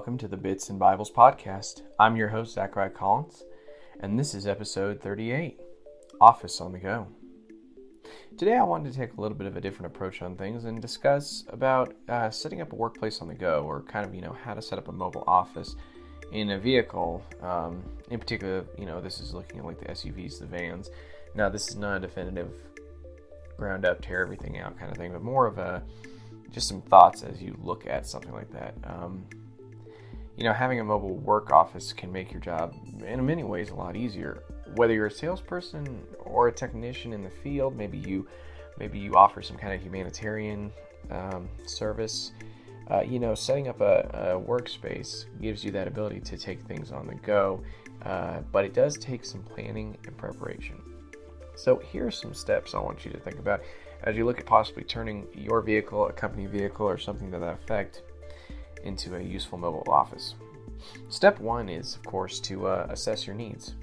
welcome to the Bits and Bibles podcast. I'm your host, Zakeria Collins, and this is episode 38 Office on the Go. Today, I wanted to take a little bit of a different approach on things and discuss about uh, setting up a workplace on the go, or kind of, you know, how to set up a mobile office in a vehicle. Um, in particular, you know, this is looking at like the SUVs, the vans. Now, this is not a definitive ground up, tear everything out kind of thing, but more of a just some thoughts as you look at something like that. Um, you know, having a mobile work office can make your job in many ways a lot easier. Whether you're a salesperson or a technician in the field, maybe you maybe you offer some kind of humanitarian um, service. Uh, you know, setting up a, a, workspace gives you that ability to take things on the go, uh, but it does take some planning and preparation. So, here are some steps I want you to think about as you look at possibly turning your vehicle, a company vehicle, or something to that effect into a useful mobile office. Step one is, of course, to uh, assess your needs.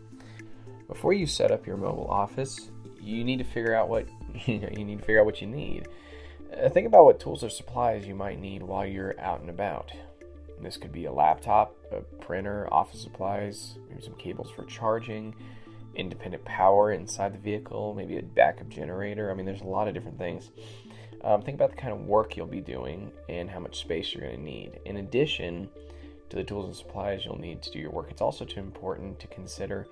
Before you set up your mobile office, you need to figure out what you know. You need to figure out what you need. Uh, think about what tools or supplies you might need while you're out and about. This could be a laptop, a printer, office supplies, maybe some cables for charging, independent power inside the vehicle, maybe a backup generator. I mean, there's a lot of different things. Um, think about the kind of work you'll be doing and how much space you're going to need. In addition to the tools and supplies you'll need to do your work, it's also too important to consider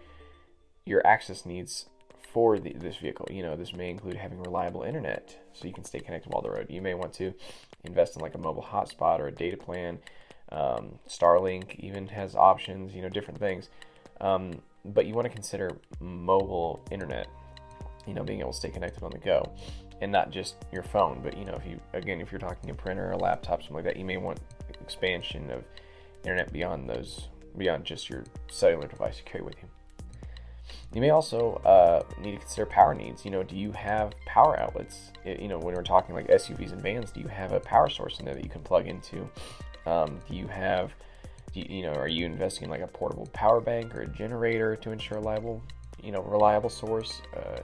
your access needs for the, this vehicle. You know, this may include having reliable internet so you can stay connected while the road. You may want to invest in like a mobile hotspot or a data plan. Um, Starlink even has options, you know, different things. Um, but you want to consider mobile internet, you know, being able to stay connected on the go and not just your phone. But, you know, if you, again, if you're talking a printer or a laptop, something like that, you may want expansion of internet beyond those, beyond just your cellular device you carry with you. You may also uh, need to consider power needs. You know, do you have power outlets? You know, when we're talking like SUVs and vans, do you have a power source in there that you can plug into? Um, do you have you, you know, are you investing in like a portable power bank or a generator to ensure a reliable, you know, reliable source? Uh,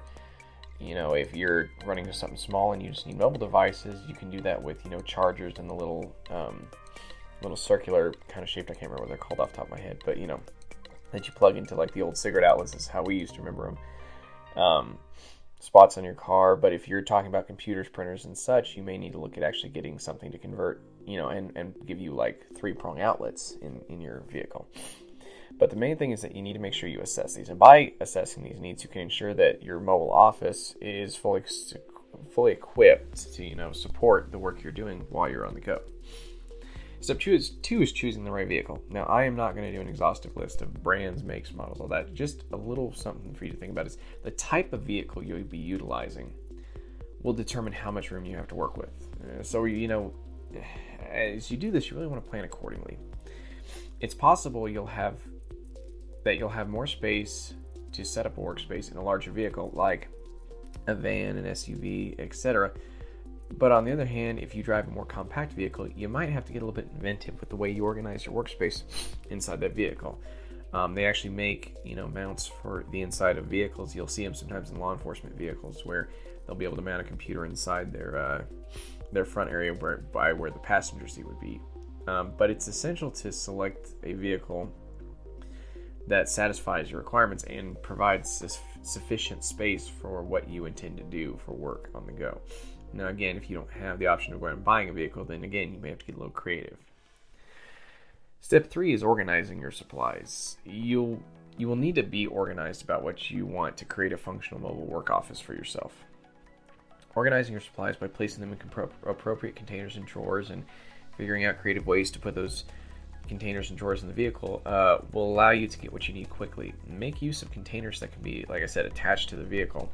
you know, if you're running something small and you just need mobile devices, you can do that with you know chargers and the little um, little circular kind of shaped. I can't remember what they're called off the top of my head, but you know that you plug into like the old cigarette outlets is how we used to remember them. Um, spots on your car, but if you're talking about computers, printers, and such, you may need to look at actually getting something to convert, you know, and, and give you like three prong outlets in, in your vehicle. But the main thing is that you need to make sure you assess these. And by assessing these needs, you can ensure that your mobile office is fully fully equipped to, you know, support the work you're doing while you're on the go. Step two is, two is choosing the right vehicle. Now, I am not going to do an exhaustive list of brands, makes, models, all that. Just a little something for you to think about is the type of vehicle you'll be utilizing will determine how much room you have to work with. Uh, so, you know, as you do this, you really want to plan accordingly. It's possible you'll have that you'll have more space to set up a workspace in a larger vehicle like a van, an SUV, etc but on the other hand, if you drive a more compact vehicle, you might have to get a little bit inventive with the way you organize your workspace inside that vehicle. Um, they actually make you know mounts for the inside of vehicles. You'll see them sometimes in law enforcement vehicles where they'll be able to mount a computer inside their uh, their front area where by where the passenger seat would be. Um, but it's essential to select a vehicle that satisfies your requirements and provides sufficient space for what you intend to do for work on the go. Now, again, if you don't have the option of going and buying a vehicle, then again, you may have to get a little creative. Step three is organizing your supplies. You'll you will need to be organized about what you want to create a functional mobile work office for yourself. Organizing your supplies by placing them in appropriate containers and drawers and figuring out creative ways to put those containers and drawers in the vehicle uh, will allow you to get what you need quickly. Make use of containers that can be, like I said, attached to the vehicle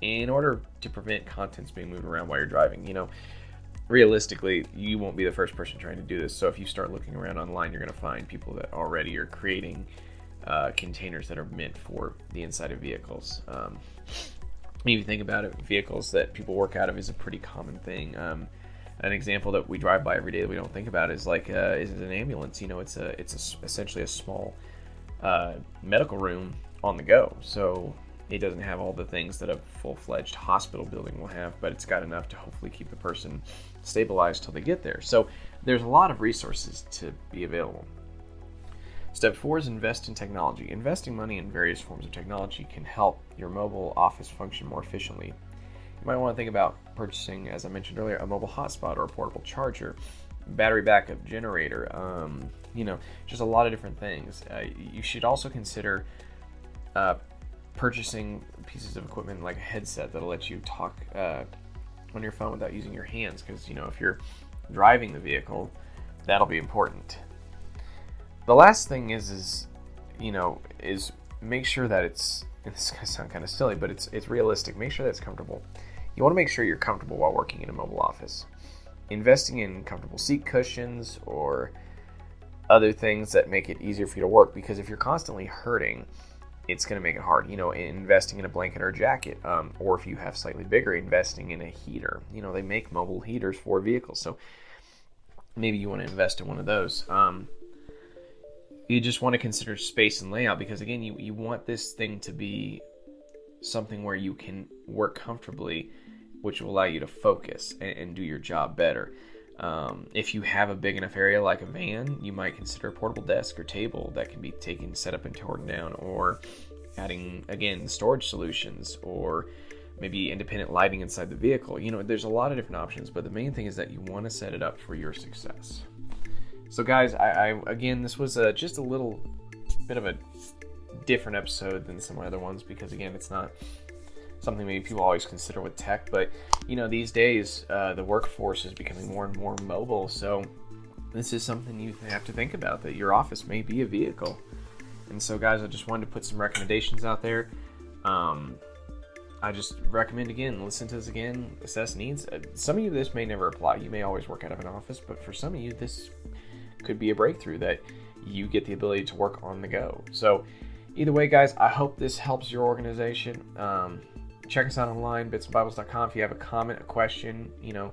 in order to prevent contents being moved around while you're driving. You know, realistically, you won't be the first person trying to do this. So if you start looking around online, you're going to find people that already are creating uh, containers that are meant for the inside of vehicles. Um, if you think about it, vehicles that people work out of is a pretty common thing. Um, an example that we drive by every day that we don't think about is like uh, is it an ambulance. You know, it's a it's a, essentially a small uh, medical room on the go. So it doesn't have all the things that a full-fledged hospital building will have, but it's got enough to hopefully keep the person stabilized till they get there. So there's a lot of resources to be available. Step four is invest in technology. Investing money in various forms of technology can help your mobile office function more efficiently. You might want to think about purchasing, as I mentioned earlier, a mobile hotspot or a portable charger, battery backup generator, um, you know, just a lot of different things. Uh, you should also consider uh, purchasing pieces of equipment like a headset that'll let you talk uh, on your phone without using your hands because, you know, if you're driving the vehicle, that'll be important. The last thing is, is you know, is make sure that it's. This is gonna sound kind of silly, but it's it's realistic. Make sure that's comfortable. You want to make sure you're comfortable while working in a mobile office. Investing in comfortable seat cushions or other things that make it easier for you to work because if you're constantly hurting, it's going to make it hard. You know, investing in a blanket or a jacket, um, or if you have slightly bigger, investing in a heater. You know, they make mobile heaters for vehicles, so maybe you want to invest in one of those. Um, you just want to consider space and layout because again, you, you want this thing to be something where you can work comfortably, which will allow you to focus and, and do your job better. Um, if you have a big enough area like a van, you might consider a portable desk or table that can be taken, set up, and torn down, or adding again storage solutions, or maybe independent lighting inside the vehicle. You know, there's a lot of different options, but the main thing is that you want to set it up for your success. So, guys, I, I again, this was a, just a little bit of a different episode than some of my other ones because, again, it's not something maybe people always consider with tech. But you know, these days uh, the workforce is becoming more and more mobile, so this is something you have to think about that your office may be a vehicle. And so, guys, I just wanted to put some recommendations out there. Um, I just recommend again, listen to this again, assess needs. Uh, some of you, this may never apply. You may always work out of an office, but for some of you, this could be a breakthrough that you get the ability to work on the go. So, either way, guys, I hope this helps your organization. Um, check us out online, bitsandbibles.com. If you have a comment, a question, you know,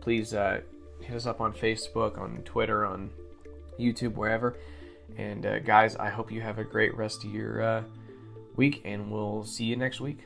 please uh, hit us up on Facebook, on Twitter, on YouTube, wherever. And uh, guys, I hope you have a great rest of your uh, week, and we'll see you next week.